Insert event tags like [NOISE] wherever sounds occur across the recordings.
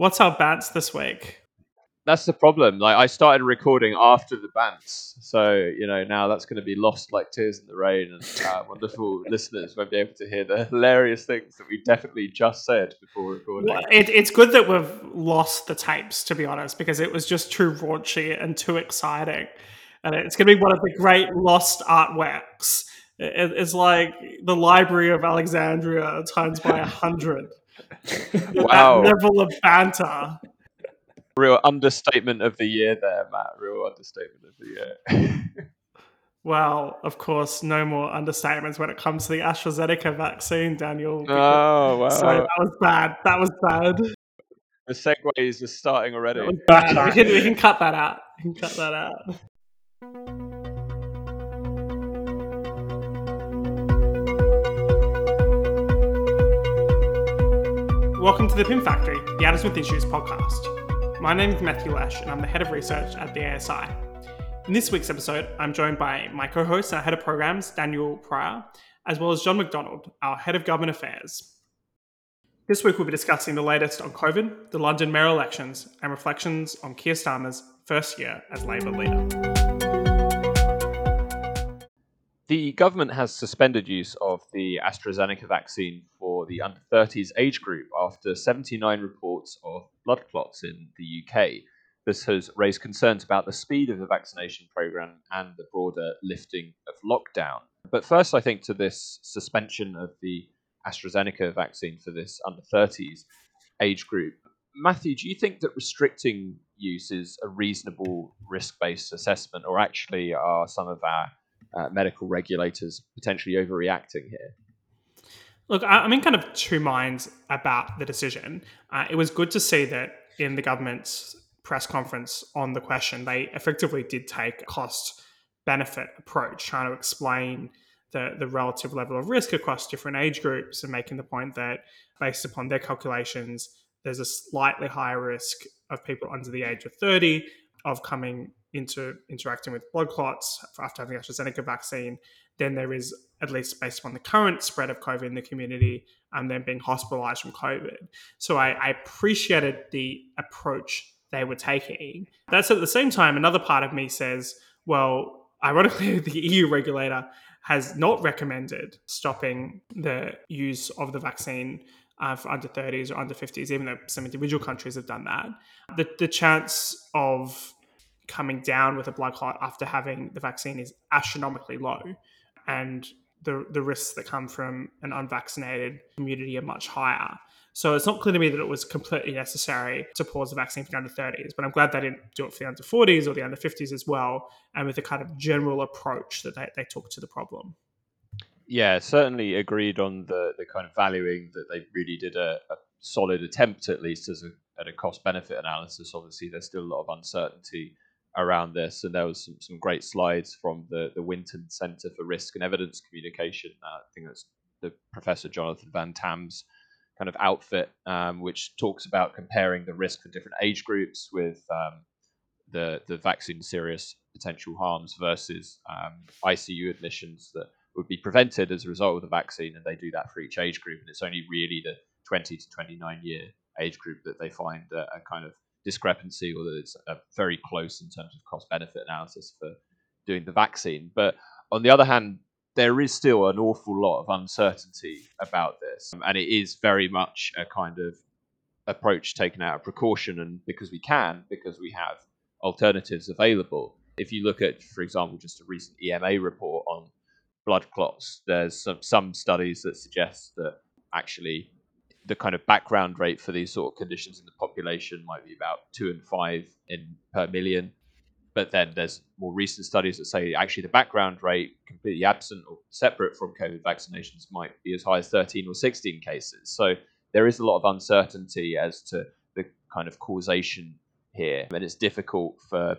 What's our bants this week? That's the problem. Like I started recording after the bants, so you know now that's going to be lost like tears in the rain, and uh, wonderful [LAUGHS] listeners won't be able to hear the hilarious things that we definitely just said before recording. Well, it, it's good that we've lost the tapes, to be honest, because it was just too raunchy and too exciting, and it's going to be one of the great lost artworks. It, it's like the Library of Alexandria times by a hundred. Wow. that level of banter. Real understatement of the year there, Matt. Real understatement of the year. Well, of course, no more understatements when it comes to the AstraZeneca vaccine, Daniel. oh wow! So that was bad. That was bad. the segue is just starting already. That was bad. We, can, we can cut that out. We can cut that out. Welcome to the Pin Factory, the Adam Smith Institute's podcast. My name is Matthew Lesh, and I'm the head of research at the ASI. In this week's episode, I'm joined by my co-host and head of programs, Daniel Pryor, as well as John Macdonald, our head of government affairs. This week, we'll be discussing the latest on COVID, the London mayor elections, and reflections on Keir Starmer's first year as Labour leader. The government has suspended use of the AstraZeneca vaccine for the under 30s age group after 79 reports of blood clots in the UK. This has raised concerns about the speed of the vaccination program and the broader lifting of lockdown. But first, I think to this suspension of the AstraZeneca vaccine for this under 30s age group. Matthew, do you think that restricting use is a reasonable risk based assessment, or actually are some of our uh, medical regulators potentially overreacting here? Look, I'm in kind of two minds about the decision. Uh, it was good to see that in the government's press conference on the question, they effectively did take a cost benefit approach, trying to explain the, the relative level of risk across different age groups and making the point that based upon their calculations, there's a slightly higher risk of people under the age of 30 of coming into interacting with blood clots after having the AstraZeneca vaccine then there is, at least based on the current spread of COVID in the community, and then being hospitalized from COVID. So I, I appreciated the approach they were taking. That's at the same time, another part of me says, well, ironically, [LAUGHS] the EU regulator has not recommended stopping the use of the vaccine uh, for under 30s or under 50s, even though some individual countries have done that. The, the chance of coming down with a blood clot after having the vaccine is astronomically low. And the, the risks that come from an unvaccinated community are much higher. So it's not clear to me that it was completely necessary to pause the vaccine for the under 30s, but I'm glad they didn't do it for the under 40s or the under 50s as well, and with the kind of general approach that they, they took to the problem. Yeah, certainly agreed on the, the kind of valuing that they really did a, a solid attempt, at least as a, at a cost benefit analysis. Obviously, there's still a lot of uncertainty around this, and there was some, some great slides from the, the Winton Centre for Risk and Evidence Communication. Uh, I think that's the Professor Jonathan Van Tam's kind of outfit, um, which talks about comparing the risk for different age groups with um, the the vaccine serious potential harms versus um, ICU admissions that would be prevented as a result of the vaccine, and they do that for each age group, and it's only really the 20 to 29 year age group that they find a, a kind of discrepancy or that it's uh, very close in terms of cost benefit analysis for doing the vaccine. But on the other hand, there is still an awful lot of uncertainty about this, and it is very much a kind of approach taken out of precaution, and because we can, because we have alternatives available. If you look at, for example, just a recent EMA report on blood clots, there's some, some studies that suggest that actually the kind of background rate for these sort of conditions in the population might be about two and five in per million. But then there's more recent studies that say actually the background rate, completely absent or separate from COVID vaccinations, might be as high as 13 or 16 cases. So there is a lot of uncertainty as to the kind of causation here, and it's difficult for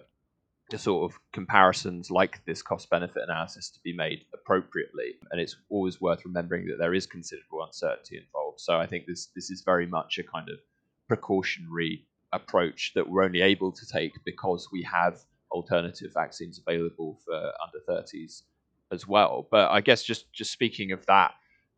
the sort of comparisons like this cost benefit analysis to be made appropriately. And it's always worth remembering that there is considerable uncertainty involved. So I think this this is very much a kind of precautionary approach that we're only able to take because we have alternative vaccines available for under 30s as well. But I guess just just speaking of that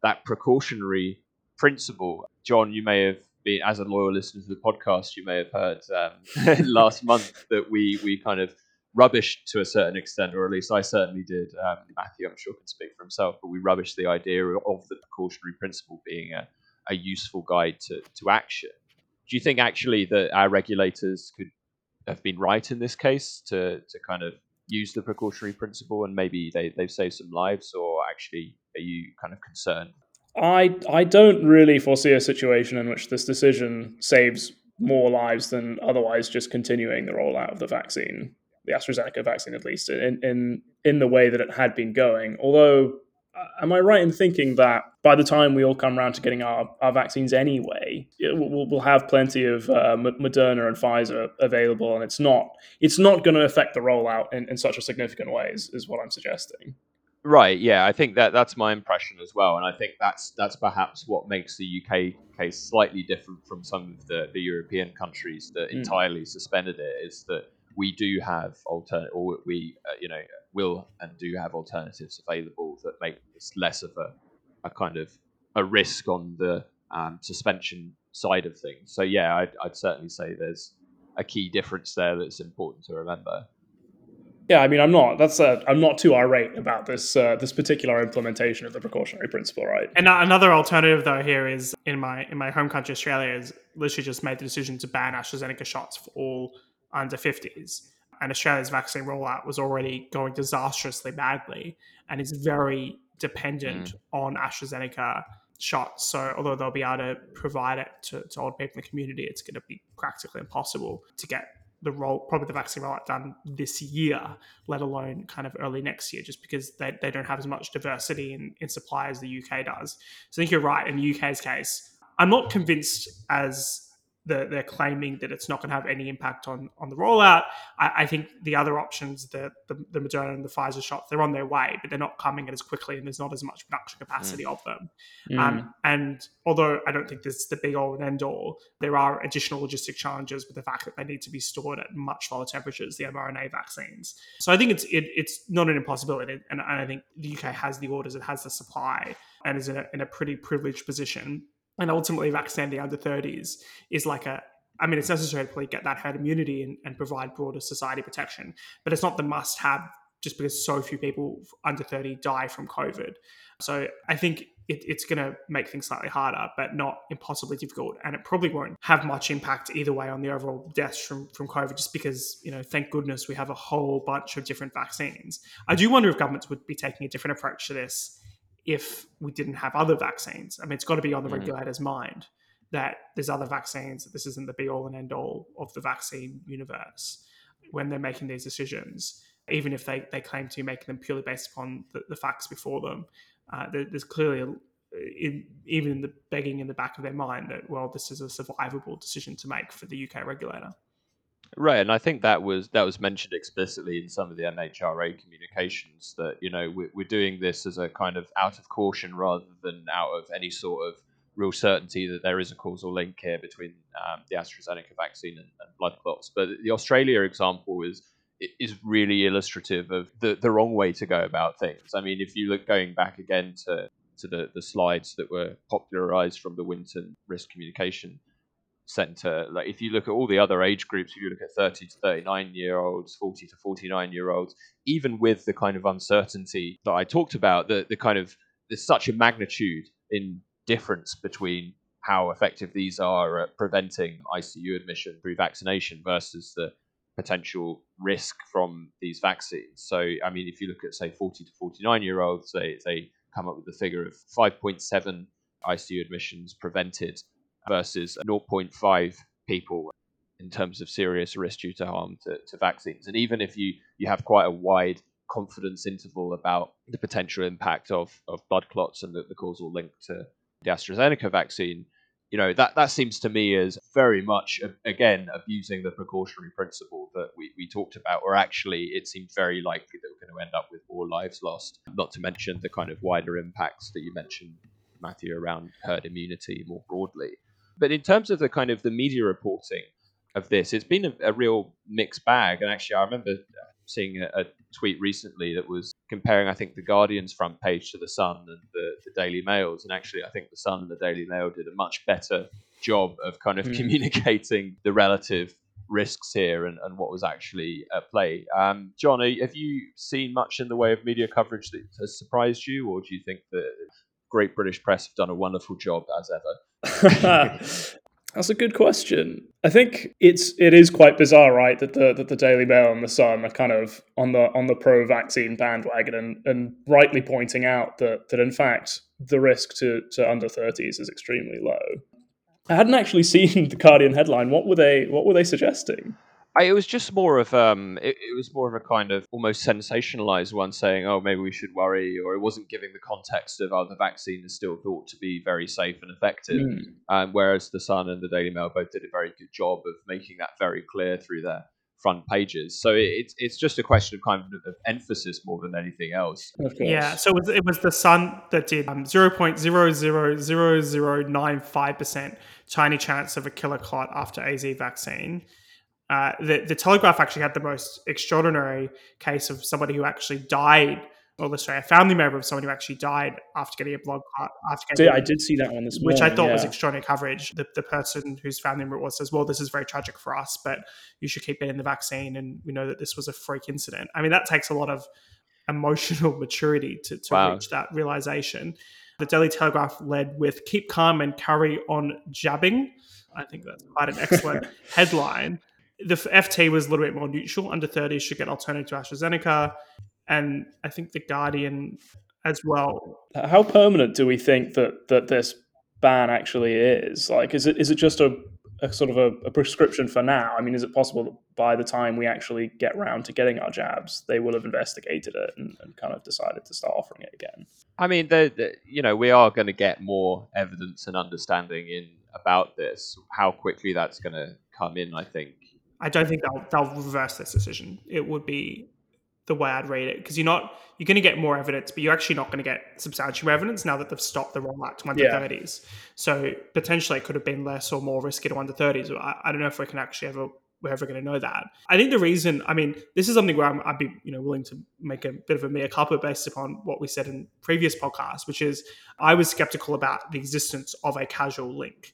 that precautionary principle, John, you may have been as a loyal listener to the podcast, you may have heard um, [LAUGHS] last month that we we kind of rubbished to a certain extent, or at least I certainly did. Um, Matthew, I'm sure, can speak for himself, but we rubbished the idea of the precautionary principle being a, a useful guide to, to action. Do you think actually that our regulators could have been right in this case to, to kind of use the precautionary principle and maybe they, they've saved some lives, or actually are you kind of concerned? I I don't really foresee a situation in which this decision saves more lives than otherwise just continuing the rollout of the vaccine the AstraZeneca vaccine, at least in in in the way that it had been going. Although, am I right in thinking that by the time we all come around to getting our, our vaccines anyway, we'll, we'll have plenty of uh, Moderna and Pfizer available, and it's not it's not going to affect the rollout in, in such a significant way, is, is what I'm suggesting. Right. Yeah, I think that that's my impression as well, and I think that's that's perhaps what makes the UK case slightly different from some of the, the European countries that mm. entirely suspended it. Is that we do have alternate, or we uh, you know will and do have alternatives available that make this less of a, a kind of a risk on the um, suspension side of things. So yeah, I'd, I'd certainly say there's a key difference there that's important to remember. Yeah, I mean, I'm not. That's a, I'm not too irate about this uh, this particular implementation of the precautionary principle, right? And another alternative though here is in my in my home country Australia is literally just made the decision to ban AstraZeneca shots for all under 50s. And Australia's vaccine rollout was already going disastrously badly and is very dependent mm. on AstraZeneca shots. So, although they'll be able to provide it to, to old people in the community, it's going to be practically impossible to get the roll, probably the vaccine rollout done this year, let alone kind of early next year, just because they, they don't have as much diversity in, in supply as the UK does. So, I think you're right. In the UK's case, I'm not convinced as the, they're claiming that it's not going to have any impact on on the rollout. I, I think the other options, the, the, the Moderna and the Pfizer shots, they're on their way, but they're not coming as quickly, and there's not as much production capacity mm. of them. Mm. Um, and although I don't think this is the big all and end all, there are additional logistic challenges with the fact that they need to be stored at much lower temperatures, the mRNA vaccines. So I think it's it, it's not an impossibility, and, and I think the UK has the orders, it has the supply, and is in a, in a pretty privileged position and ultimately vaccinating the under 30s is like a I mean, it's necessary to get that herd immunity and, and provide broader society protection, but it's not the must have just because so few people under 30 die from COVID. So I think it, it's going to make things slightly harder, but not impossibly difficult. And it probably won't have much impact either way on the overall deaths from, from COVID, just because, you know, thank goodness we have a whole bunch of different vaccines. I do wonder if governments would be taking a different approach to this if we didn't have other vaccines. I mean, it's got to be on the mm. regulator's mind that there's other vaccines, that this isn't the be all and end all of the vaccine universe when they're making these decisions, even if they, they claim to be making them purely based upon the, the facts before them. Uh, there, there's clearly, a, in, even in the begging in the back of their mind, that, well, this is a survivable decision to make for the UK regulator. Right, and I think that was that was mentioned explicitly in some of the MHRA communications that you know we're, we're doing this as a kind of out of caution rather than out of any sort of real certainty that there is a causal link here between um, the AstraZeneca vaccine and, and, blood clots. But the Australia example is is really illustrative of the, the wrong way to go about things. I mean, if you look going back again to to the, the slides that were popularized from the Winton Risk Communication center. Like if you look at all the other age groups, if you look at 30 to 39 year olds, 40 to 49 year olds, even with the kind of uncertainty that I talked about, the, the kind of there's such a magnitude in difference between how effective these are at preventing ICU admission through vaccination versus the potential risk from these vaccines. So, I mean, if you look at say 40 to 49 year olds, they they come up with the figure of 5.7 ICU admissions prevented versus 0.5 people in terms of serious risk due to harm to, to vaccines. And even if you, you have quite a wide confidence interval about the potential impact of, of blood clots and the, the causal link to the AstraZeneca vaccine, you know that that seems to me as very much again abusing the precautionary principle that we, we talked about or actually it seems very likely that we're going to end up with more lives lost not to mention the kind of wider impacts that you mentioned matthew around herd immunity more broadly but in terms of the kind of the media reporting of this, it's been a, a real mixed bag. And actually, I remember seeing a, a, tweet recently that was comparing, I think, the Guardian's front page to the Sun and the, the Daily Mail's, and actually, I think the Sun and the Daily Mail did a much better job of kind of mm. communicating the relative risks here and, and what was actually at play. Um, John, have you seen much in the way of media coverage that has surprised you, or do you think that Great British Press have done a wonderful job as ever? [LAUGHS] That's a good question. I think it's it is quite bizarre, right, that the that the Daily Mail and the Sun are kind of on the on the pro vaccine bandwagon and, and rightly pointing out that that in fact the risk to, to under thirties is extremely low. I hadn't actually [LAUGHS] seen the Guardian headline. What were they? What were they suggesting? I, it was just more of um, it, it, was more of a kind of almost sensationalized one, saying, "Oh, maybe we should worry," or it wasn't giving the context of, "Oh, the vaccine is still thought to be very safe and effective." Mm. Um, whereas the Sun and the Daily Mail both did a very good job of making that very clear through their front pages. So it's it's just a question of kind of, of emphasis more than anything else. Yeah. So it was, it was the Sun that did um, zero point zero zero zero zero nine five percent tiny chance of a killer clot after AZ vaccine. Uh, the, the Telegraph actually had the most extraordinary case of somebody who actually died or let's say a family member of someone who actually died after getting a blood clot. After getting I did see that one this which I thought yeah. was extraordinary coverage. The, the person whose family member it was says, "Well, this is very tragic for us, but you should keep getting the vaccine." And we know that this was a freak incident. I mean, that takes a lot of emotional [LAUGHS] maturity to, to wow. reach that realization. The Daily Telegraph led with "Keep calm and carry on jabbing." I think that's quite an excellent [LAUGHS] headline. The FT was a little bit more neutral. Under 30 should get alternative to AstraZeneca and I think the Guardian as well. How permanent do we think that that this ban actually is? Like, is it is it just a, a sort of a, a, prescription for now? I mean, is it possible that by the time we actually get round to getting our jabs, they will have investigated it and, and kind of decided to start offering it again? I mean, the, the, you know, we are going to get more evidence and understanding in about this. How quickly that's going to come in, I think. I don't think they'll they'll reverse this decision. It would be the way I'd read it because you're not you're going to get more evidence, but you're actually not going to get substantial evidence now that they've stopped the rollout to under yeah. So potentially it could have been less or more risky to under 30s. I, I don't know if we can actually ever we're ever going to know that. I think the reason, I mean, this is something where i would be, you know, willing to make a bit of a mea culpa based upon what we said in previous podcasts, which is I was skeptical about the existence of a casual link.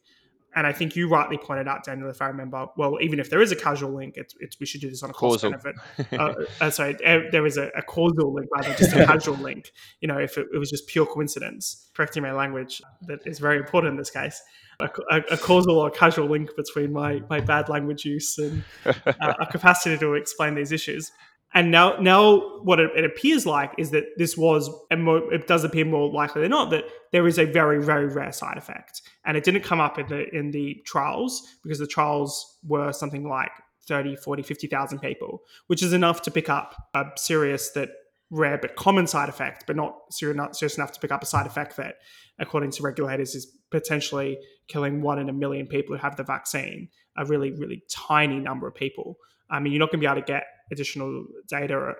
And I think you rightly pointed out, Daniel, if I remember, well, even if there is a causal link, it's, it's we should do this on a cost causal. benefit. Uh, uh, sorry, there is a, a, causal link rather than just a [LAUGHS] causal link. You know, if it, it, was just pure coincidence, correcting my language, that is very important in this case. A, a, a causal or causal link between my, my bad language use and uh, [LAUGHS] a capacity to explain these issues. And now, now what it, it, appears like is that this was, it does appear more likely than not that there is a very, very rare side effect, and it didn't come up in the in the trials because the trials were something like 30, 40, 50,000 people, which is enough to pick up a serious that rare but common side effect, but not serious enough to pick up a side effect that, according to regulators, is potentially killing one in a million people who have the vaccine. A really, really tiny number of people. I mean, you're not going to be able to get additional data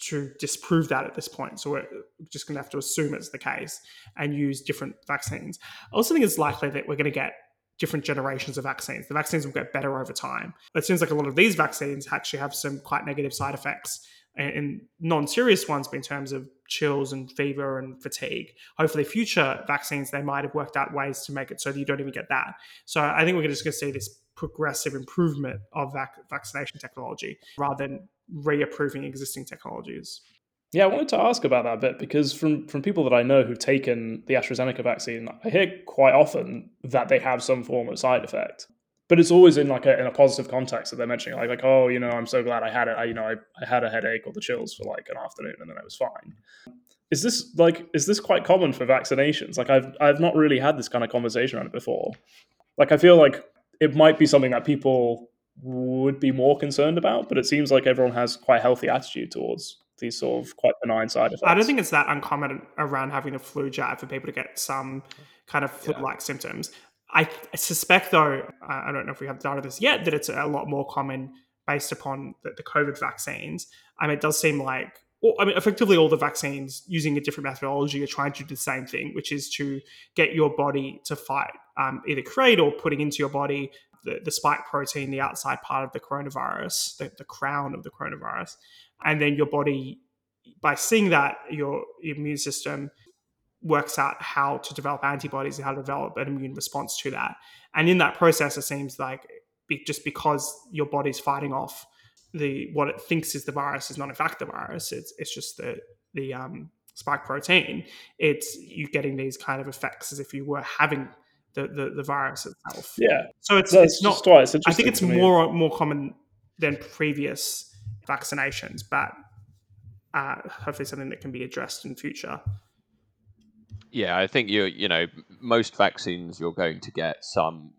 to disprove that at this point. So we're just going to have to assume it's the case and use different vaccines. I also think it's likely that we're going to get different generations of vaccines. The vaccines will get better over time. It seems like a lot of these vaccines actually have some quite negative side effects and non-serious ones, but in terms of chills and fever and fatigue. Hopefully, future vaccines they might have worked out ways to make it so that you don't even get that. So I think we're just going to see this progressive improvement of vac- vaccination technology rather than reapproving existing technologies. Yeah, I wanted to ask about that a bit because from from people that I know who've taken the AstraZeneca vaccine, I hear quite often that they have some form of side effect. But it's always in like a in a positive context that they're mentioning, like like oh, you know, I'm so glad I had it. I you know I, I had a headache or the chills for like an afternoon and then it was fine. Is this like is this quite common for vaccinations? Like I've I've not really had this kind of conversation on it before. Like I feel like it might be something that people would be more concerned about, but it seems like everyone has quite a healthy attitude towards these sort of quite benign side effects. I don't think it's that uncommon around having a flu jab for people to get some kind of flu-like yeah. symptoms. I suspect, though, I don't know if we have data this yet, that it's a lot more common based upon the, the COVID vaccines. I mean, it does seem like well, I mean, effectively, all the vaccines using a different methodology are trying to do the same thing, which is to get your body to fight, um, either create or putting into your body the, the spike protein, the outside part of the coronavirus, the, the crown of the coronavirus. And then your body, by seeing that, your immune system works out how to develop antibodies and how to develop an immune response to that. And in that process, it seems like just because your body's fighting off the what it thinks is the virus is not in fact the virus. It's it's just the the um, spike protein. It's you getting these kind of effects as if you were having the, the, the virus itself. Yeah. So it's That's it's not. why it's I think it's interesting to me. more more common than previous vaccinations, but uh, hopefully something that can be addressed in future. Yeah, I think you you know most vaccines you're going to get some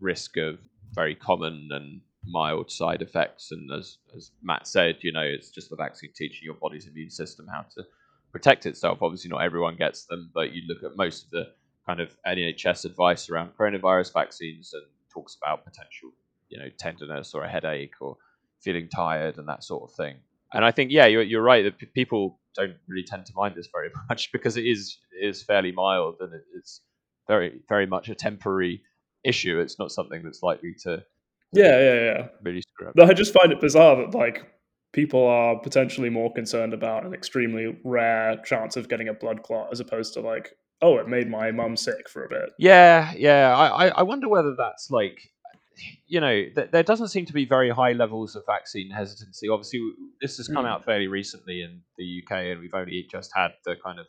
risk of very common and mild side effects, and as as Matt said, you know it's just the vaccine teaching your body's immune system how to protect itself. Obviously, not everyone gets them, but you look at most of the kind of NHS advice around coronavirus vaccines and talks about potential, you know, tenderness or a headache or feeling tired and that sort of thing. And I think, yeah, you're, you're right that p- people don't really tend to mind this very [LAUGHS] much because it is is fairly mild and it, it's very very much a temporary issue. It's not something that's likely to Yeah, yeah, yeah. up. I just find it bizarre that like people are potentially more concerned about an extremely rare chance of getting a blood clot as opposed to like, oh, it made my mum sick for a bit. Yeah, yeah. I, I- I wonder whether that's like, you know, th- there doesn't seem to be very high levels of vaccine hesitancy. Obviously, this has come Mm. out fairly recently in the UK, and we've only just had the kind of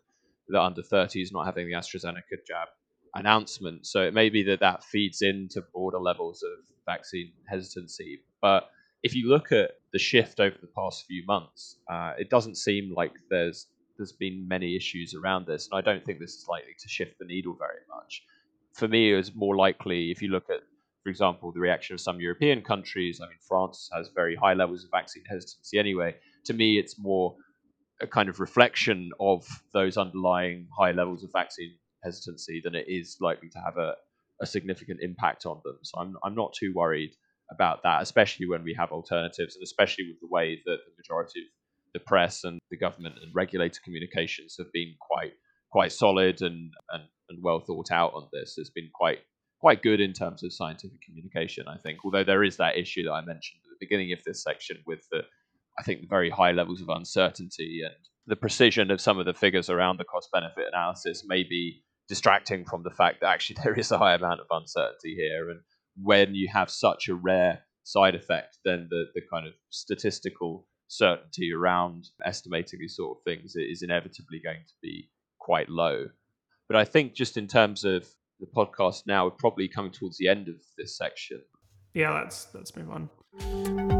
the under 30s not having the AstraZeneca jab announcement. So it may be that that feeds into broader levels of vaccine hesitancy. But if you look at the shift over the past few months, uh, it doesn't seem like there's there's been many issues around this, and I don't think this is likely to shift the needle very much. For me, it was more likely if you look at, for example, the reaction of some European countries. I mean, France has very high levels of vaccine hesitancy anyway. To me, it's more a kind of reflection of those underlying high levels of vaccine hesitancy than it is likely to have a, a significant impact on them. So I'm I'm not too worried about that, especially when we have alternatives, and especially with the way that the majority of the press and the government and regulator communications have been quite quite solid and, and, and well thought out on this. It's been quite quite good in terms of scientific communication, I think. Although there is that issue that I mentioned at the beginning of this section with the I think the very high levels of uncertainty and the precision of some of the figures around the cost benefit analysis may be distracting from the fact that actually [LAUGHS] there is a high amount of uncertainty here. And when you have such a rare side effect then the, the kind of statistical certainty around estimating these sort of things is inevitably going to be quite low. But i think just in terms of the podcast now we're probably coming towards the end of this section. Yeah, let's let's move on.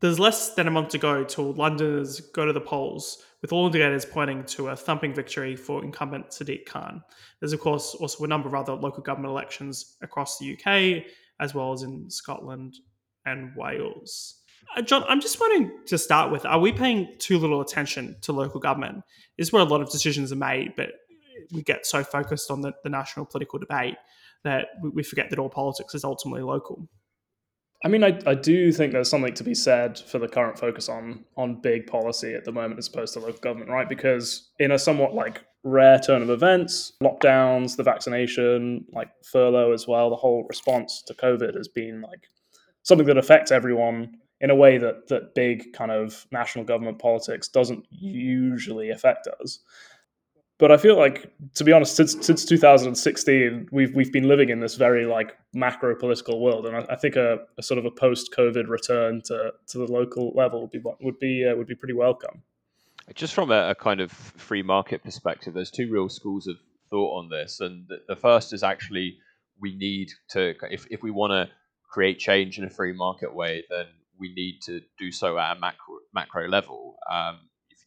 There's less than a month to go till Londoners go to the polls, with all indicators pointing to a thumping victory for incumbent Sadiq Khan. There's, of course, also a number of other local government elections across the UK, as well as in Scotland and Wales. Uh, John, I'm just wondering to start with are we paying too little attention to local government? This is where a lot of decisions are made, but we get so focused on the, the national political debate that we, we forget that all politics is ultimately local. I mean, I, I do think there's something to be said for the current focus on on big policy at the moment as opposed to local government, right? Because in a somewhat like rare turn of events, lockdowns, the vaccination, like furlough as well, the whole response to COVID has been like something that affects everyone in a way that that big kind of national government politics doesn't usually affect us. But I feel like, to be honest, since since 2016, we've we've been living in this very like macro political world, and I, I think a, a sort of a post COVID return to, to the local level would be would be uh, would be pretty welcome. just from a, a kind of free market perspective, there's two real schools of thought on this, and the, the first is actually we need to if if we want to create change in a free market way, then we need to do so at a macro macro level. Um,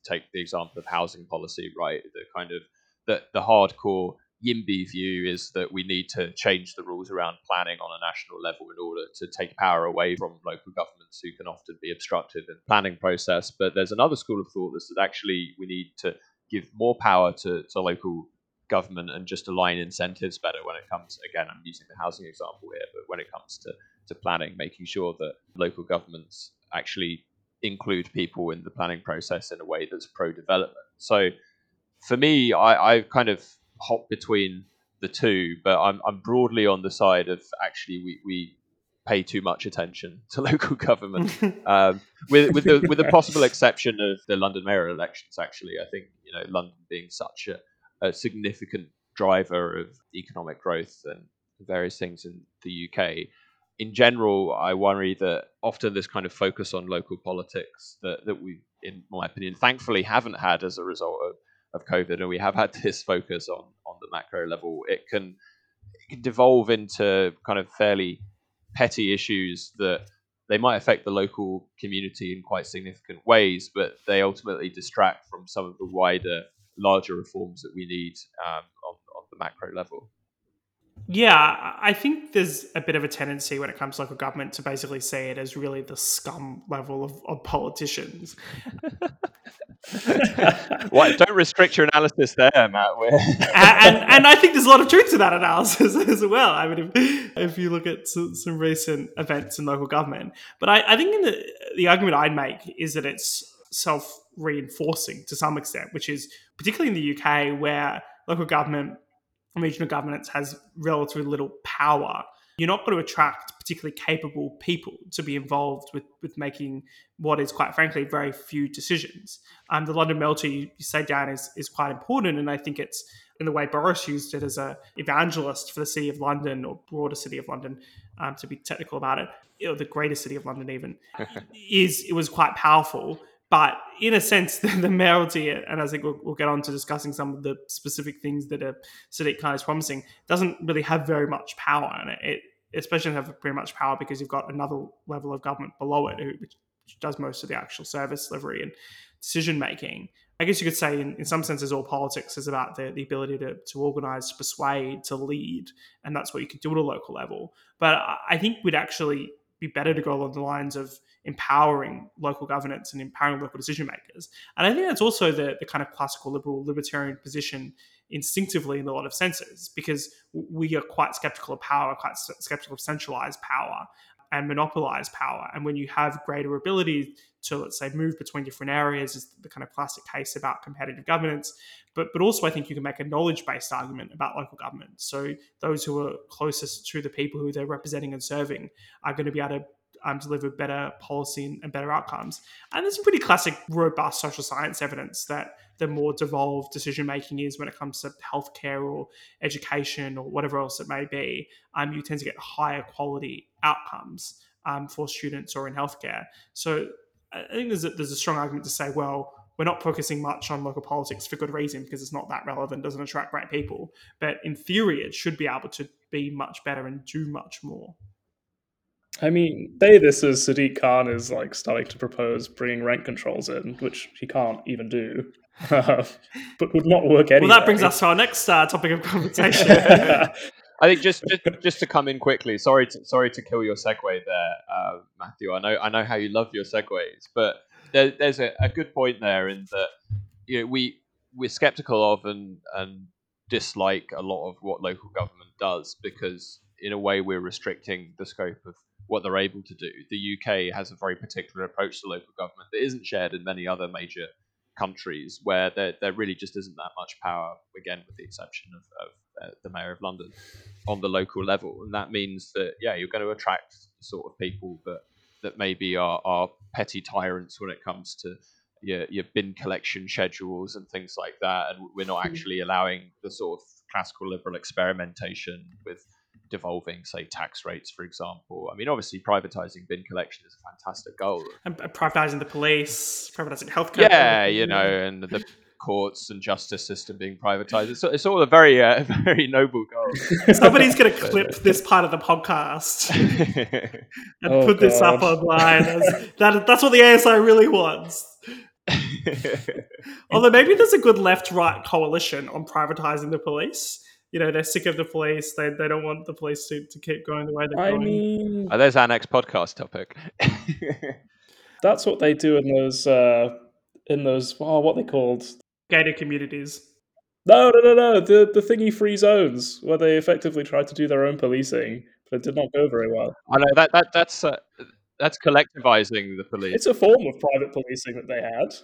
take the example of housing policy, right, the kind of the the hardcore YIMBY view is that we need to change the rules around planning on a national level in order to take power away from local governments who can often be obstructive in the planning process. But there's another school of thought that actually we need to give more power to, to local government and just align incentives better when it comes again i'm using the housing example here but when it comes to, to planning making sure that local governments actually include people in the planning process in a way that's pro development so for me I, I kind of hop between the two, but I'm I'm broadly on the side of actually we, we pay too much attention [LAUGHS] to local government, [LAUGHS] um, with with the with the possible exception of the London mayor elections. Actually, I think you know London being such a, a significant driver of economic growth and various things in the UK. In general, I worry that often this kind of focus on local politics that, that we, in my opinion, thankfully haven't had as a result of, of COVID, and we have had [LAUGHS] this focus on, on the macro level, it can, it can devolve into kind of fairly petty issues that they might affect the local community in quite significant ways, but they ultimately distract from some of the wider, larger reforms that we need um, on, on the macro level. Yeah, I think there's a bit of a tendency when it comes to local government to basically see it as really the scum level of, of politicians. [LAUGHS] What? Don't restrict your analysis there, Matt. and, [LAUGHS] and, and I think there's a lot of truth to that analysis [LAUGHS] as well. I mean, if, if you look at some, some, recent events in local government, but I, I think in the the argument I'd make is that it's self reinforcing to some extent, which is particularly in the UK where local government regional governance has relatively little power, you're not going to attract particularly capable people to be involved with, with making what is quite frankly very few decisions. Um, the London Melter you, you say down is is quite important, and I think it's in the way Boris used it as a evangelist for the city of London or broader city of London, um, to be technical about it, or the greater city of London even, [LAUGHS] is it was quite powerful. But in a sense, [LAUGHS] the, the mayoralty, and I think we'll, we'll, get on to discussing some of the specific things that a Sadiq Khan is promising, doesn't really have very much power. And it, it especially doesn't have very much power because you've got another level of government below it, which does most of the actual service delivery and decision making. I guess you could say, in, in some senses, all politics is about the, the ability to, to organize, to persuade, to lead, and that's what you can do at a local level. But I think we'd actually be better to go along the lines of empowering local governance and empowering local decision makers. And I think that's also the, the kind of classical liberal libertarian position instinctively in a lot of senses, because we are quite skeptical of power, quite skeptical of centralized power and monopolize power. And when you have greater ability to, let's say, move between different areas, is the kind of classic case about competitive governance. But but also, I think you can make a knowledge based argument about local government. So those who are closest to the people who they're representing and serving are going to be able to um, deliver better policy and better outcomes. And there's some pretty classic, robust social science evidence that the more devolved decision making is when it comes to healthcare or education or whatever else it may be, um, you tend to get higher quality outcomes um, for students or in healthcare. So I think there's a, there's a strong argument to say, well, we're not focusing much on local politics for good reason because it's not that relevant, doesn't attract great people. But in theory, it should be able to be much better and do much more. I mean, say this as Sadiq Khan is like starting to propose bringing rent controls in, which he can't even do, [LAUGHS] but would not work anyway. Well, that brings us to our next uh, topic of conversation. [LAUGHS] I think just, just just to come in quickly. Sorry to sorry to kill your segue there, uh, Matthew. I know I know how you love your segues, but there, there's a, a, good point there in that you know we we're skeptical of and and dislike a lot of what local government does because in a way we're restricting the scope of what they're able to do. The UK has a very particular approach to local government that isn't shared in many other major countries, where there, there really just isn't that much power, again, with the exception of, of uh, the Mayor of London, on the local level. And that means that, yeah, you're going to attract the sort of people that, that maybe are, are petty tyrants when it comes to your, your bin collection schedules and things like that. And we're not hmm. actually allowing the sort of classical liberal experimentation with devolving, say, tax rates, for example. I mean, obviously, privatizing bin collection is a fantastic goal. And privatizing the police, privatizing healthcare. Yeah, [LAUGHS] you know, and the courts and justice system being privatized. It's, it's all a very, uh, [LAUGHS] very noble goal. Somebody's going [LAUGHS] to clip this part of the podcast and oh, put God. this up online. As, that, that's what the ASI really wants. Although maybe there's a good left-right coalition on privatizing the police you know they're sick of the police. They they don't want the police to, to keep going the way they're I going. mean, oh, there's our next podcast topic. [LAUGHS] that's what they do in those uh, in those oh, what they called gated communities. No, no, no, no. The the thingy free zones where they effectively tried to do their own policing, but it did not go very well. I know that that that's uh, that's collectivizing the police. It's a form of private policing that they had.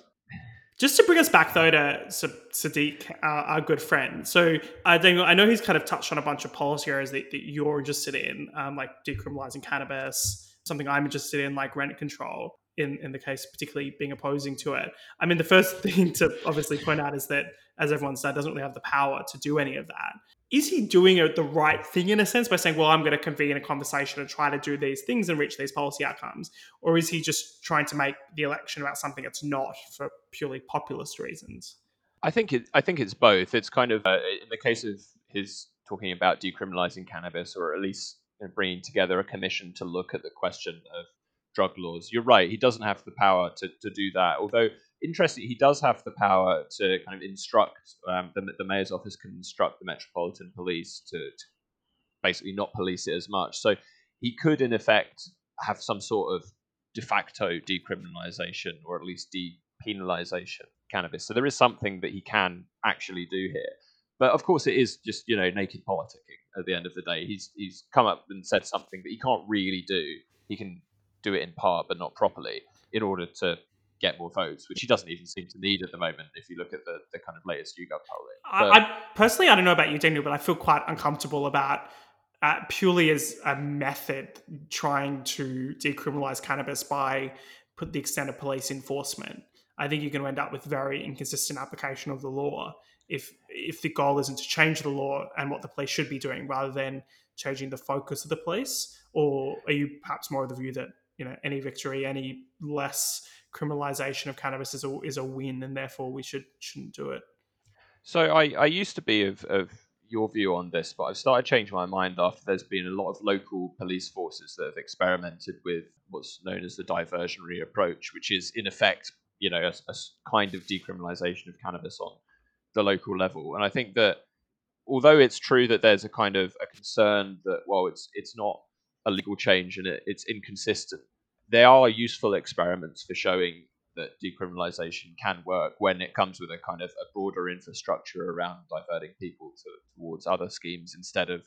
Just to bring us back though to Sadiq, our, good friend. So I think I know he's kind of touched on a bunch of policy areas that, that you're interested in, um, like decriminalizing cannabis, something I'm interested in, like rent control. In, in the case, particularly being opposing to it. I mean, the first [LAUGHS] thing to obviously point out is that, as everyone said, doesn't really have the power to do any of that is he doing the right thing in a sense by saying, well, I'm going to convene a conversation and try to do these things and reach these policy outcomes? Or is he just trying to make the election about something it's not for purely populist reasons? I think it, I think it's both. It's kind of uh, in the case of his talking about decriminalizing cannabis, or at least bringing together a commission to look at the question of drug laws. You're right; he doesn't have the power to, to do that. Although interesting, he does have the power to kind of instruct um, the, the mayor's office can instruct the metropolitan police to, to, basically not police it as much. So he could, in effect, have some sort of de facto decriminalization or at least depenalization cannabis. So there is something that he can actually do here. But of course, it is just you know naked politicking. At the end of the day, he's he's come up and said something that he can't really do. He can do it in part, but not properly, in order to get more votes, which he doesn't even seem to need at the moment. If you look at the, the kind of latest YouGov polling, but, I, I, personally, I don't know about you, Daniel, but I feel quite uncomfortable about uh, purely as a method trying to decriminalize cannabis by put the extent of police enforcement. I think you're going to end up with very inconsistent application of the law if if the goal isn't to change the law and what the police should be doing rather than changing the focus of the police. Or are you perhaps more of the view that you know any victory, any less criminalization of cannabis is a is a win, and therefore we should shouldn't do it. So I, I used to be of, of your view on this, but I've started changing my mind after there's been a lot of local police forces that have experimented with what's known as the diversionary approach, which is in effect, you know, a, a kind of decriminalization of cannabis on the local level. And I think that although it's true that there's a kind of a concern that well, it's it's not a legal change and it, it's inconsistent they are useful experiments for showing that decriminalization can work when it comes with a kind of a broader infrastructure around diverting people to, towards other schemes instead of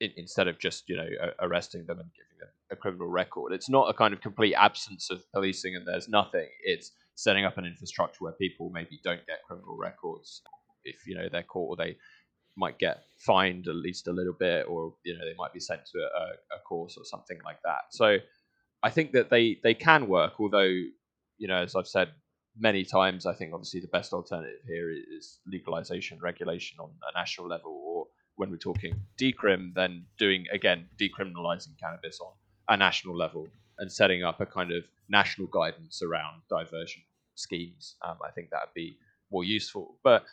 in, instead of just you know arresting them and giving them a criminal record. It's not a kind of complete absence of policing and there's nothing. It's setting up an infrastructure where people maybe don't get criminal records if you know they're caught or they might get fined at least a little bit or you know they might be sent to a, a course or something like that. So I think that they they can work, although you know, as I've said many times, I think obviously the best alternative here is legalization, regulation on a national level, or when we're talking decrim, then doing again decriminalizing cannabis on a national level and setting up a kind of national guidance around diversion schemes. Um, I think that would be more useful, but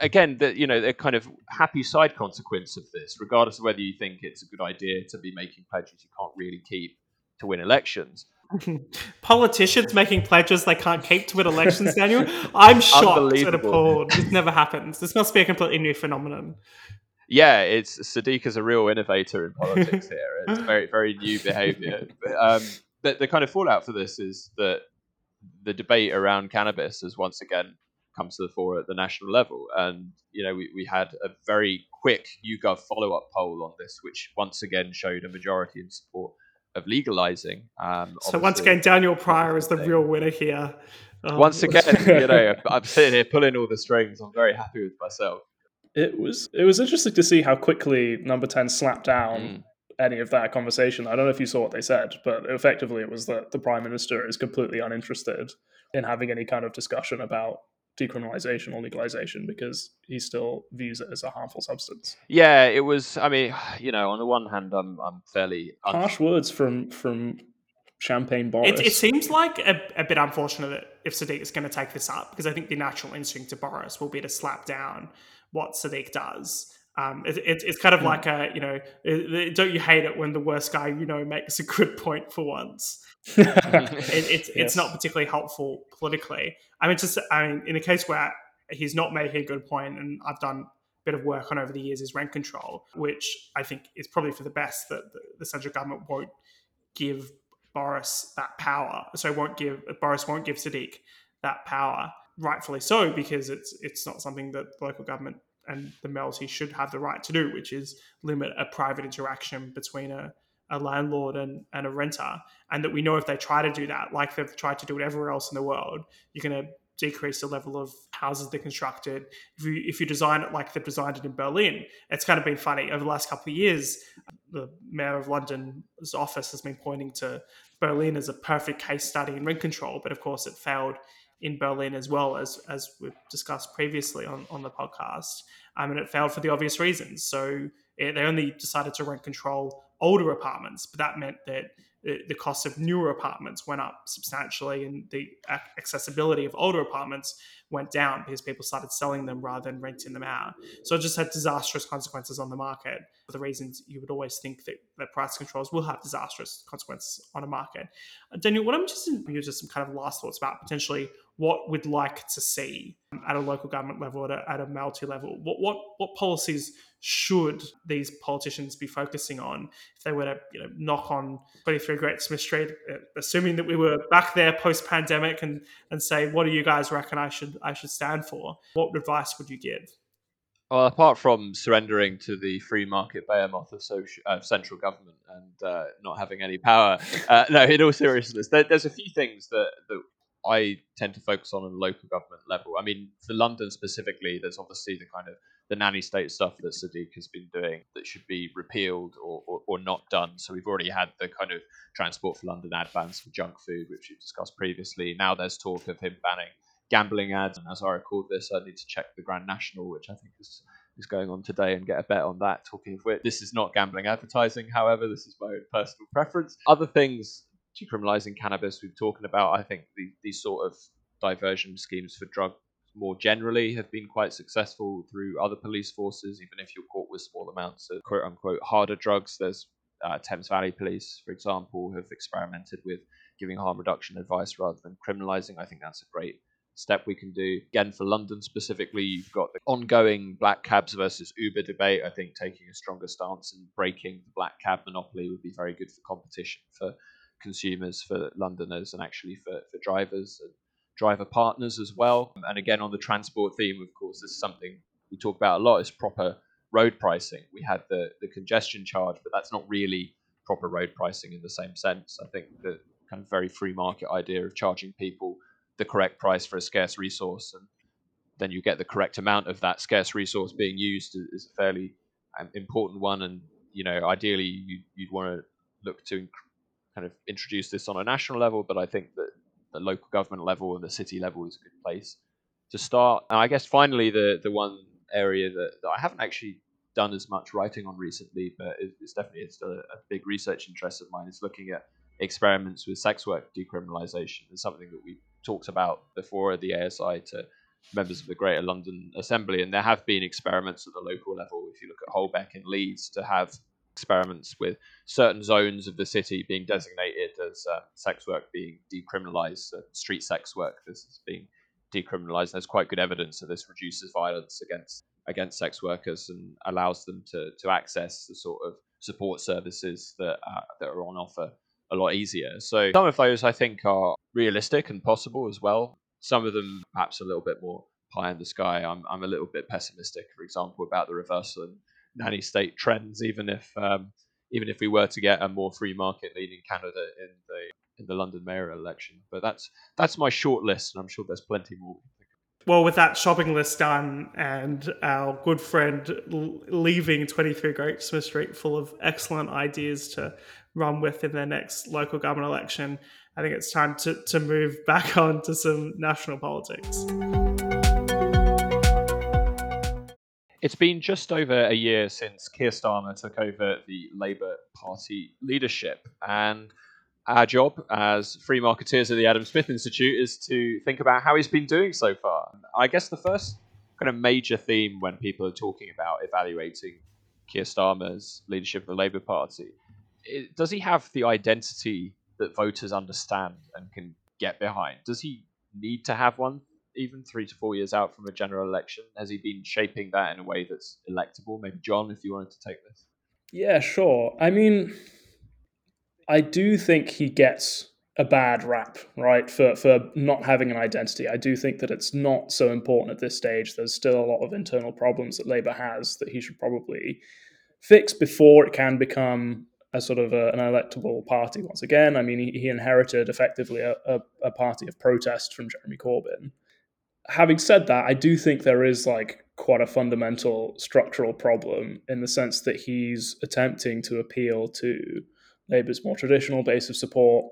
again, the you know the kind of happy side consequence of this, regardless of whether you think it's a good idea to be making pledges you can't really keep, to win elections. [LAUGHS] Politicians making pledges they can't keep to win elections, Daniel. I'm [LAUGHS] shocked and appalled. This never happens. This must be a completely new phenomenon. Yeah, it's Sadiq is a real innovator in politics [LAUGHS] here. It's very, very new behaviour. But, um, the, the kind of fallout for this is that the debate around cannabis has once again come to the fore at the national level. And, you know, we, we had a very quick YouGov follow up poll on this, which once again showed a majority in support of legalizing. Um, so once again, Daniel Pryor is the real winner here. Um, once [LAUGHS] again, you know, I'm sitting here pulling all the strings. I'm very happy with myself. It was it was interesting to see how quickly Number Ten slapped down mm. any of that conversation. I don't know if you saw what they said, but effectively it was that the Prime Minister is completely uninterested in having any kind of discussion about decriminalization or legalization because he still views it as a harmful substance. Yeah, it was. I mean, [SIGHS] you know, on the one hand, I'm I'm fairly un- harsh words from from Champagne Boris. It, it seems like a, a, bit unfortunate that if Sadiq is going to take this up because I think the natural instinct to Boris will be to slap down what Sadiq does. Um, it, it, it's kind of mm. like a you know, don't you hate it when the worst guy you know makes a good point for once? [LAUGHS] it's yes. it's not particularly helpful politically. I mean, just I mean, in a case where he's not making a good point, and I've done a bit of work on over the years is rent control, which I think is probably for the best that the, central government won't give Boris that power. So won't give Boris won't give Sadiq that power, rightfully so, because it's it's not something that the local government and the Melty should have the right to do, which is limit a private interaction between a a landlord and, and a renter, and that we know if they try to do that, like they've tried to do it everywhere else in the world, you're going to decrease the level of houses they're constructed. If you if you design it like they've designed it in Berlin, it's kind of been funny over the last couple of years. The mayor of London's office has been pointing to Berlin as a perfect case study in rent control, but of course it failed in Berlin as well as as we've discussed previously on on the podcast, um, and it failed for the obvious reasons. So it, they only decided to rent control older apartments, but that meant that the cost of newer apartments went up substantially and the accessibility of older apartments went down because people started selling them rather than renting them out. So it just had disastrous consequences on the market for the reasons you would always think that, that price controls will have disastrous consequences on a market. Uh, Daniel, what I'm just in just some kind of last thoughts about potentially what we'd like to see at a local government level, at a, at a multi level. What, what, what policies should these politicians be focusing on if they were to you know knock on 23 Great Smith Street, uh, assuming that we were back there post pandemic, and and say, what do you guys reckon I should I should stand for? What advice would you give? Well, apart from surrendering to the free market behemoth of social, uh, central government and uh, not having any power, uh, [LAUGHS] no, in all seriousness, there, there's a few things that, that I tend to focus on the local government level. I mean, for London specifically, there's obviously the kind of the nanny state stuff that Sadiq has been doing that should be repealed or, or, or, not done. So we've already had the kind of transport for London ad bans for junk food, which we've discussed previously. Now there's talk of him banning gambling ads. And as I record this, I need to check the Grand National, which I think is is going on today and get a bet on that. Talking of which, this is not gambling advertising, however, this is my own personal preference. Other things decriminalizing cannabis, we've talking about. I think the, these sort of diversion schemes for drug more generally have been quite successful through other police forces, even if you're caught with small amounts of quote unquote harder drugs. There's uh, Thames Valley Police, for example, have experimented with giving harm reduction advice rather than criminalizing. I think that's a great step we can do. Again, for London specifically, you've got the ongoing black cabs versus Uber debate. I think taking a stronger stance and breaking the black cab monopoly would be very good for competition for consumers, for Londoners, and actually for, for drivers and driver partners as well. And again, on the transport theme, of course, this is something we talk about a lot is proper road pricing. We had the, the congestion charge, but that's not really proper road pricing in the same sense. I think the kind of very free market idea of charging people the correct price for a scarce resource and then you get the correct amount of that scarce resource being used is a fairly um, important one. And you know, ideally, you, would want to look to kind of introduce this on a national level, but I think that the local government level and the city level is a good place to start. And I guess finally, the the one area that, that I haven't actually done as much writing on recently, but it's definitely it's a, a big research interest of mine, is looking at experiments with sex work decriminalisation. It's something that we talked about before at the ASI to members of the Greater London Assembly, and there have been experiments at the local level. If you look at Holbeck in Leeds, to have experiments with certain zones of the city being designated as uh, sex work being decriminalised, uh, street sex work this is being decriminalised. There's quite good evidence that this reduces violence against against sex workers and allows them to to access the sort of support services that uh, that are on offer a lot easier. So some of those I think are realistic and possible as well. Some of them perhaps a little bit more pie in the sky. I'm I'm a little bit pessimistic, for example, about the reversal in nanny state trends, even if um, even if we were to get a more free market leading candidate in the in the London mayoral election. But that's that's my short list, and I'm sure there's plenty more. Well, with that shopping list done and our good friend leaving 23 Great Smith Street full of excellent ideas to run with in their next local government election, I think it's time to, to move back [LAUGHS] on to some national politics. It's been just over a year since Keir Starmer took over the Labour Party leadership, and our job as free marketeers at the Adam Smith Institute is to think about how he's been doing so far. I guess the first kind of major theme when people are talking about evaluating Keir Starmer's leadership of the Labour Party, it, does he have the identity that voters understand and can get behind? Does he need to have one even three to four years out from a general election? Has he been shaping that in a way that's electable? Maybe John, if you wanted to take this. Yeah, sure. I mean, I do think he gets a bad rap, right, for, for not having an identity. I do think that it's not so important at this stage. There's still a lot of internal problems that Labour has that he should probably fix before it can become a sort of a, an electable party once again. I mean, he, he inherited effectively a, a, a, party of protest from Jeremy Corbyn. Having said that, I do think there is like quite a fundamental structural problem in the sense that he's attempting to appeal to Labour's more traditional base of support,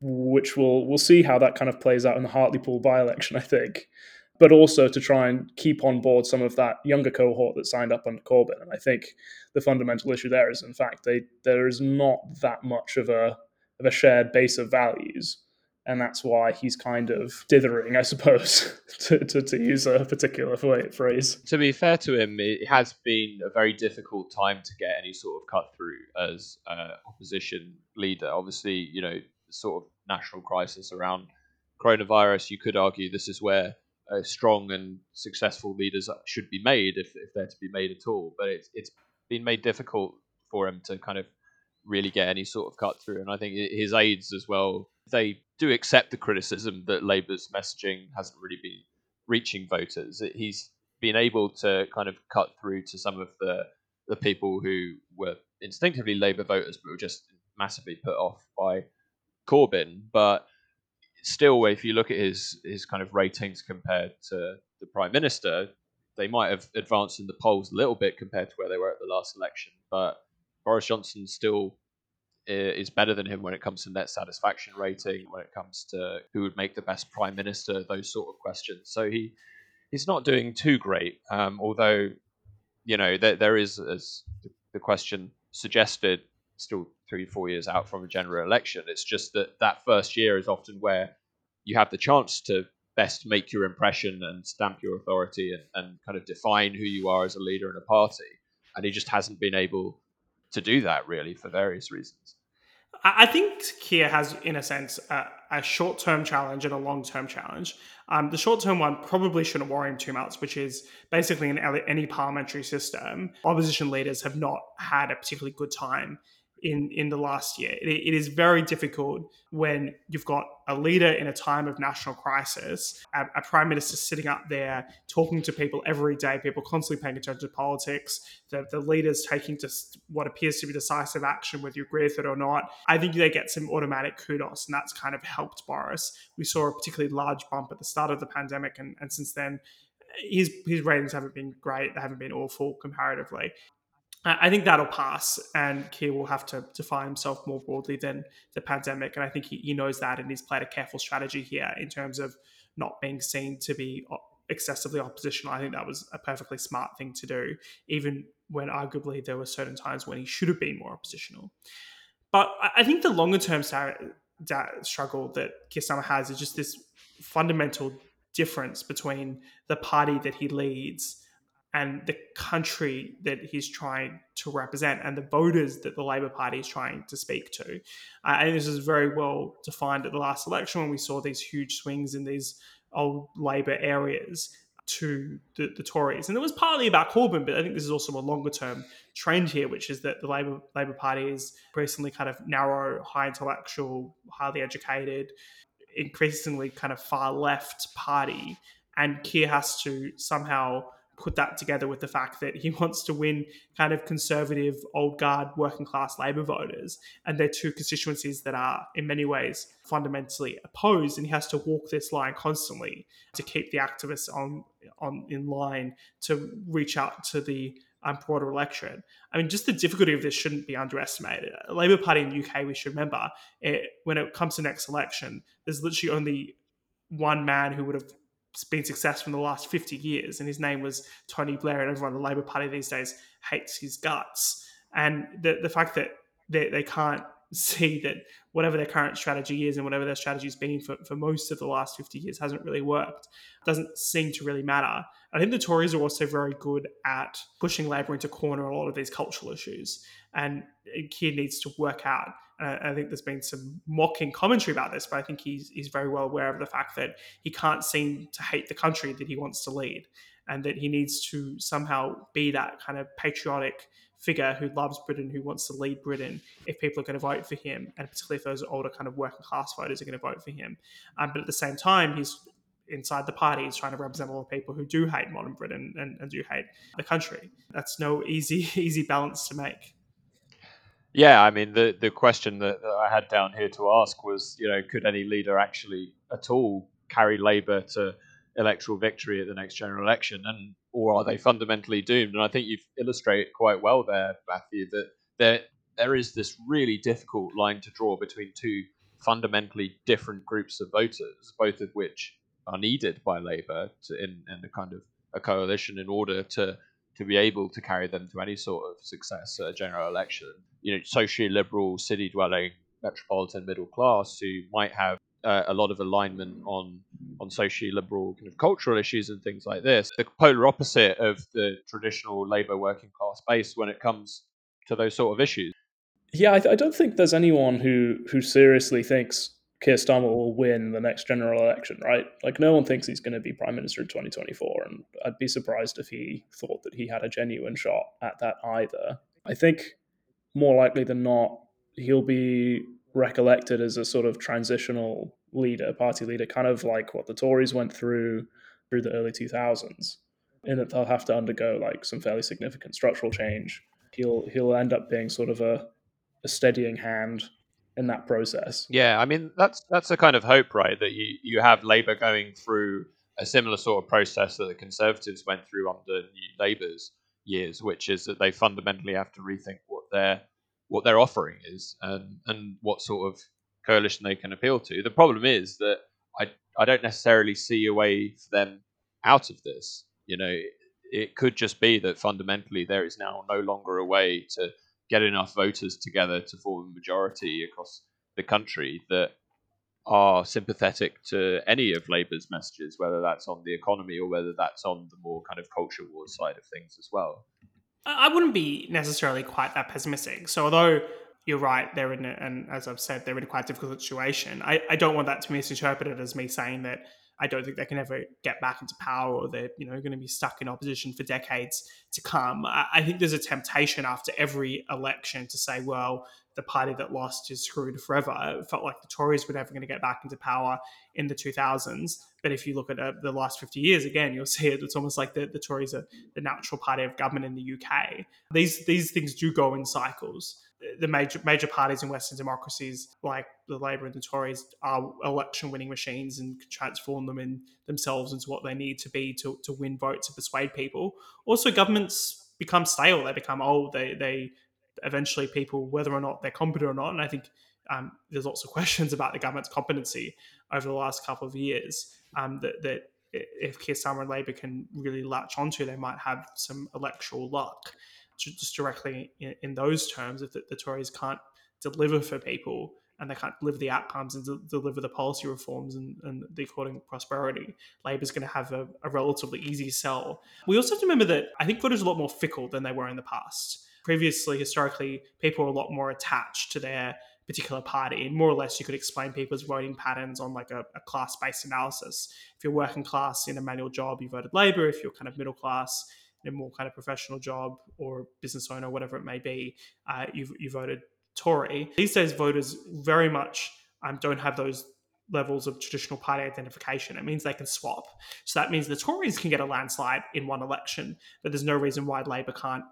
which we'll we'll see how that kind of plays out in the Hartlepool by-election, I think. But also to try and keep on board some of that younger cohort that signed up under Corbyn. And I think the fundamental issue there is, in fact, they, there is not that much of a of a shared base of values and that's why he's kind of dithering, I suppose, [LAUGHS] to, to, to, use a particular phrase. To be fair to him, it has been a very difficult time to get any sort of cut through as an opposition leader. Obviously, you know, sort of national crisis around coronavirus, you could argue this is where uh, strong and successful leaders should be made, if, if they're to be made at all. But it's, it's been made difficult for him to kind of really get any sort of cut through. And I think his aides as well, they do accept the criticism that Labour's messaging hasn't really been reaching voters. He's been able to kind of cut through to some of the the people who were instinctively Labour voters, but were just massively put off by Corbyn. But still, if you look at his his kind of ratings compared to the Prime Minister, they might have advanced in the polls a little bit compared to where they were at the last election. But Boris Johnson still is better than him when it comes to net satisfaction rating, when it comes to who would make the best prime minister, those sort of questions. So he he's not doing too great. Um, although, you know, there, there is, as the question suggested, still three four years out from a general election. It's just that that first year is often where you have the chance to best make your impression and stamp your authority and, and kind of define who you are as a leader in a party. And he just hasn't been able to do that really for various reasons. I think Keir has, in a sense, a, a short term challenge and a long term challenge. Um, the short term one probably shouldn't worry him too much, which is basically in any parliamentary system, opposition leaders have not had a particularly good time in in the last year. It, it is very difficult when you've got a leader in a time of national crisis, a, a, prime minister sitting up there talking to people every day, people constantly paying attention to politics, the, the leaders taking just what appears to be decisive action, whether you agree with it or not. I think they get some automatic kudos, and that's kind of helped Boris. We saw a particularly large bump at the start of the pandemic, and, and since then, his his ratings haven't been great. They haven't been awful comparatively. I think that'll pass, and Keir will have to define himself more broadly than the pandemic. And I think he, he knows that, and he's played a careful strategy here in terms of not being seen to be excessively oppositional. I think that was a perfectly smart thing to do, even when arguably there were certain times when he should have been more oppositional. But I think the longer term struggle that Keir Starmer has is just this fundamental difference between the party that he leads and the country that he's trying to represent and the voters that the Labor Party is trying to speak to. Uh, and this is very well defined at the last election when we saw these huge swings in these old Labor areas to the, the Tories. And it was partly about Corbyn, but I think this is also a longer term trend here, which is that the Labor Labor Party is increasingly kind of narrow, high intellectual, highly educated, increasingly kind of far left party. And Keir has to somehow put that together with the fact that he [LAUGHS] wants to win kind of conservative, old guard, working class Labour voters. And they're two constituencies that are, in many ways, fundamentally opposed. And he has to walk this line constantly to keep the activists on, on in line to reach out to the um, broader electorate. I mean, just the difficulty of this shouldn't be underestimated. A Labour Party in the UK, we should remember, it, when it comes to next election, there's literally only one man who would have been successful in the last 50 years, and his name was Tony Blair, and everyone in the Labour Party these days hates his guts. And the, the fact that they, they can't see that whatever their current strategy is and whatever their strategy's been for, for most of the last 50 years hasn't really worked doesn't seem to really matter. I think the Tories are also very good at pushing Labour into corner on a lot of these cultural issues. And Keir needs to work out I think there's been some mocking commentary about this, but I think he's he's very well aware of the fact that he can't seem to hate the country that he wants to lead, and that he needs to somehow be that kind of patriotic figure who loves Britain, who wants to lead Britain. If people are going to vote for him, and particularly if those older kind of working class voters are going to vote for him, um, but at the same time, he's inside the party is trying to represent all the people who do hate modern Britain and, and do hate the country. That's no easy [LAUGHS] easy balance to make. Yeah, I mean the the question that, that, I had down here to ask was, you know, could any leader actually at all carry Labour to electoral victory at the next general election, and or are they fundamentally doomed? And I think you've illustrated quite well there, Matthew, that there there is this really difficult line to draw between two fundamentally different groups of voters, both of which are needed by Labour to, in, in a kind of a coalition in order to to be able to carry them to any sort of success at a general election. You know, socially liberal, city dwelling, metropolitan middle class who might have uh, a lot of alignment on on socially liberal kind of cultural issues and things like this. The polar opposite of the traditional Labour working class base when it comes to those sort of issues. Yeah, I, I don't think there's anyone who who seriously thinks Keir Starmer will win the next general election, right? Like, no one thinks he's going to be prime minister in 2024, and I'd be surprised if he thought that he had a genuine shot at that either. I think more likely than not, he'll be recollected as a sort of transitional leader, party leader, kind of like what the Tories went through through the early 2000s, in that they'll have to undergo like some fairly significant structural change. He'll he'll end up being sort of a, a steadying hand in that process. Yeah, I mean that's that's a kind of hope, right? That you you have Labour going through a similar sort of process that the Conservatives went through under New Labour's years, which is that they fundamentally have to rethink what their what their offering is and and what sort of coalition they can appeal to. The problem is that I I don't necessarily see a way for them out of this. You know, it could just be that fundamentally there is now no longer a way to get enough voters together to form a majority across the country that are sympathetic to any of Labour's messages, whether that's on the economy or whether that's on the more kind of culture war side of things as well. I wouldn't be necessarily quite that pessimistic. So, although you're right, they're in, a, and as I've said, they're in a quite difficult situation. I, I don't want that to be misinterpreted as me saying that I don't think they can ever get back into power or they're you know going to be stuck in opposition for decades to come. I, I think there's a temptation after every election to say, well, the party that lost is screwed forever. It felt like the Tories were never going to get back into power in the 2000s. But if you look at uh, the last 50 years, again, you'll see it. It's almost like the, the Tories are the natural party of government in the UK. These these things do go in cycles the major major parties in Western democracies, like the Labor and the Tories, are election winning machines and can transform them in themselves into what they need to be to, to win votes and persuade people. Also, governments become stale; they become old. They they eventually people, whether or not they're competent or not, and I think um, there's lots of [LAUGHS] questions about the government's competency over the last couple of years. Um, that, that if Keir Starmer and Labor can really latch onto, they might have some electoral luck just directly in, in those terms, if the, the, Tories can't deliver for people and they can't deliver the outcomes and de- deliver the policy reforms and, and the according prosperity, Labor's going to have a, a relatively easy sell. We also have to remember that I think voters are a lot more fickle than they were in the past. Previously, historically, people were a lot more attached to their particular party. And more or less, you could explain people's voting patterns on like a, a class based analysis. If you're working class in a manual job, you voted Labour. If you're kind of middle class a more kind of professional job or business owner, whatever it may be, uh, you you voted Tory. These days, voters very much um, don't have those levels of traditional party identification. It means they can swap. So that means the Tories can get a landslide in one election, but there's no reason why Labor can't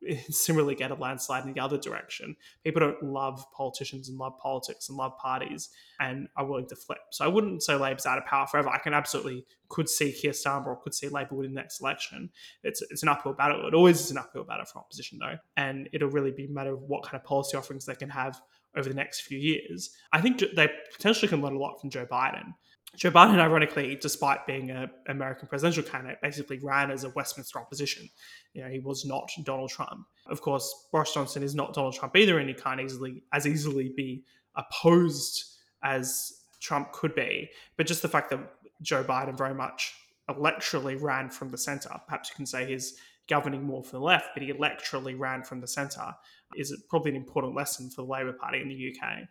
[LAUGHS] similarly get a landslide in the other direction. People don't love politicians and love politics and love parties and are willing to flip. So I wouldn't say Labor's out of power forever. I can absolutely could see Keir Starmer or could see Labor win the next election. It's it's an uphill battle. It always is an uphill battle for opposition though, and it'll really be a matter of what kind of policy offerings they can have over the next few years. I think they potentially can learn a lot from Joe Biden. Joe Biden, ironically, despite being an American presidential candidate, basically ran as a Westminster opposition. You know, he was not Donald Trump. Of course, Boris Johnson is not Donald Trump either, and he can't easily as easily be opposed as Trump could be. But just the fact that Joe Biden very much electorally ran from the center, perhaps you can say he's governing more for the left, but he electorally ran from the center, is probably an important lesson for the Labour Party in the UK.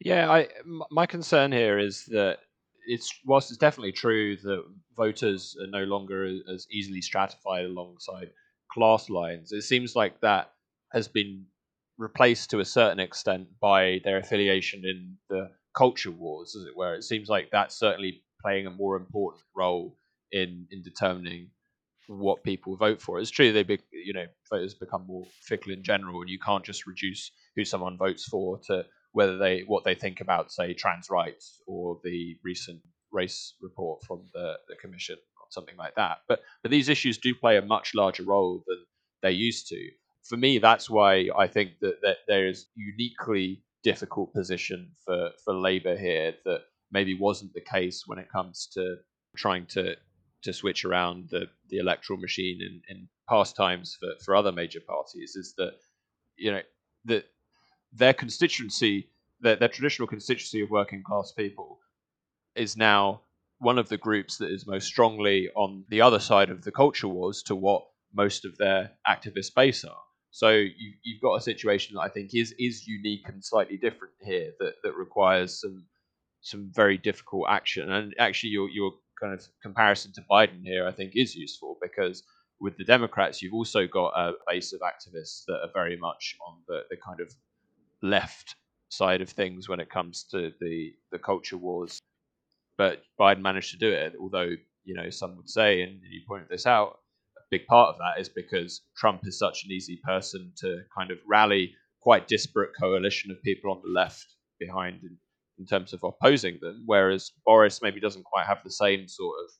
Yeah, I my concern here is that it's whilst it's definitely true that voters are no longer as easily stratified alongside class lines, it seems like that has been replaced to a certain extent by their affiliation in the culture wars, as it were. It seems like that's certainly playing a more important role in in determining what people vote for. It's true they be, you know voters become more fickle in general, and you can't just reduce who someone votes for to whether they what they think about say trans rights or the recent race report from the, the commission or something like that. But but these issues do play a much larger role than they used to. For me, that's why I think that, that there is uniquely difficult position for, for Labour here that maybe wasn't the case when it comes to trying to to switch around the, the electoral machine in, in past times for, for other major parties is that you know that their constituency their, their traditional constituency of working class people is now one of the groups that is most strongly on the other side of the culture wars to what most of their activist base are. So you, you've got a situation that I think is is unique and slightly different here that, that requires some some very difficult action. And actually, your your kind of comparison to Biden here, I think, is useful because with the Democrats, you've also got a base of activists that are very much on the, the kind of left side of things when it comes to the the culture wars. But Biden managed to do it, although you know some would say, and you pointed this out, a big part of that is because Trump is such an easy person to kind of rally quite disparate coalition of people on the left behind in, in terms of opposing them, whereas Boris maybe doesn't quite have the same sort of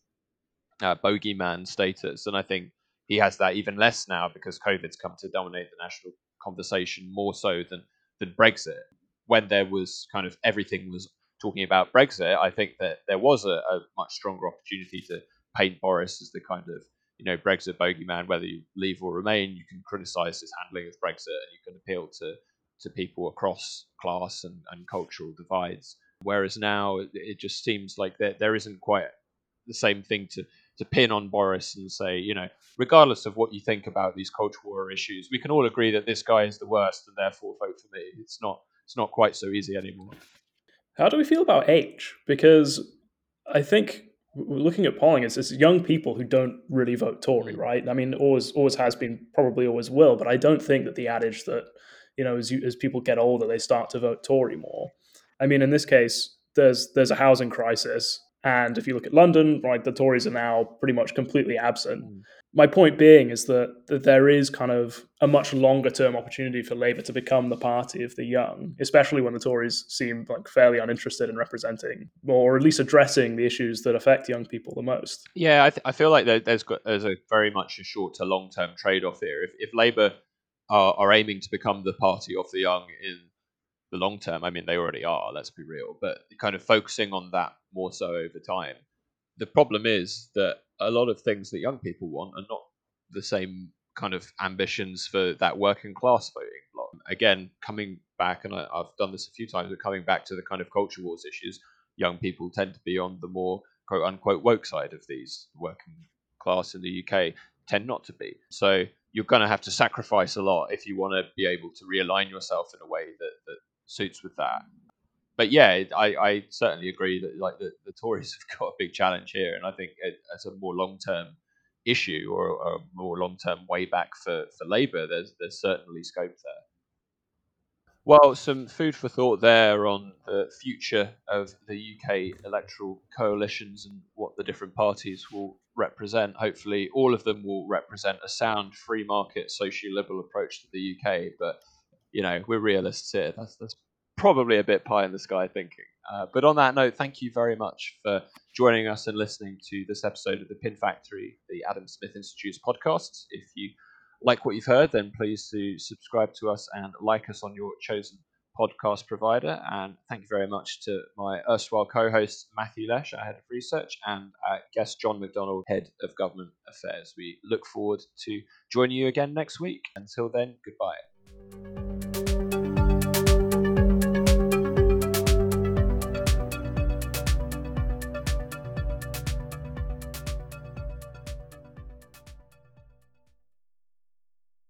uh, bogeyman status, and I think he has that even less now because COVID's come to dominate the national conversation more so than than Brexit when there was kind of everything was talking about Brexit, I think that there was a, a, much stronger opportunity to paint Boris as the kind of you know Brexit bogeyman. Whether you leave or remain, you can criticise his handling of Brexit, and you can appeal to to people across class and, and cultural divides. Whereas now it, just seems like there there isn't quite the same thing to to pin on Boris and say, you know, regardless of what you think about these culture war issues, we can all agree that this guy is the worst, and therefore vote for me. It's not it's not quite so easy anymore. How do we feel about age? Because I think looking at polling, it's, it's young people who don't really vote Tory, right? I mean, always always has been, probably always will, but I don't think that the adage that you know as you, as people get older they start to vote Tory more. I mean, in this case, there's there's a housing crisis, and if you look at London, right, the Tories are now pretty much completely absent. Mm my point being is that, that there is kind of a much longer term opportunity for Labour to become the party of the young, especially when the Tories seem like fairly uninterested in representing or at least addressing the issues that affect young people the most. Yeah, I, th- I feel like there's got, there's a very much a short to long term trade off here. If, if Labour are, are aiming to become the party of the young in the long term, I mean they already are. Let's be real, but kind of focusing on that more so over time. The problem is that a lot of things that young people want are not the same kind of ambitions for that working class voting bloc. Again, coming back, and I, have done this a few times, but coming back to the kind of culture wars issues, young people tend to be on the more quote unquote woke side of these. Working class in the UK tend not to be. So you're going to have to sacrifice a lot if you want to be able to realign yourself in a way that, that suits with that but yeah, I, I certainly agree that like the, the Tories [LAUGHS] have got a big challenge here, and I think it, as a more long term issue or a more long term way back for, for Labour, there's there's certainly scope there. Well, some food for thought there on the future of the UK electoral coalitions and what the different parties will represent. Hopefully, all of them will represent a sound free market, social liberal approach to the UK. But you know, we're realists here. That's that's probably a bit pie in the sky thinking. Uh, but on that note, thank you very much for joining us and listening to this episode of the Pin Factory, the Adam Smith Institute's podcast. If you like what you've heard, then please do subscribe to us and like us on your chosen podcast provider. And thank you very much to my erstwhile co-host Matthew Lesh, our head of research, and our guest John Macdonald, head of government affairs. We look forward to joining you again next week. Until then, goodbye.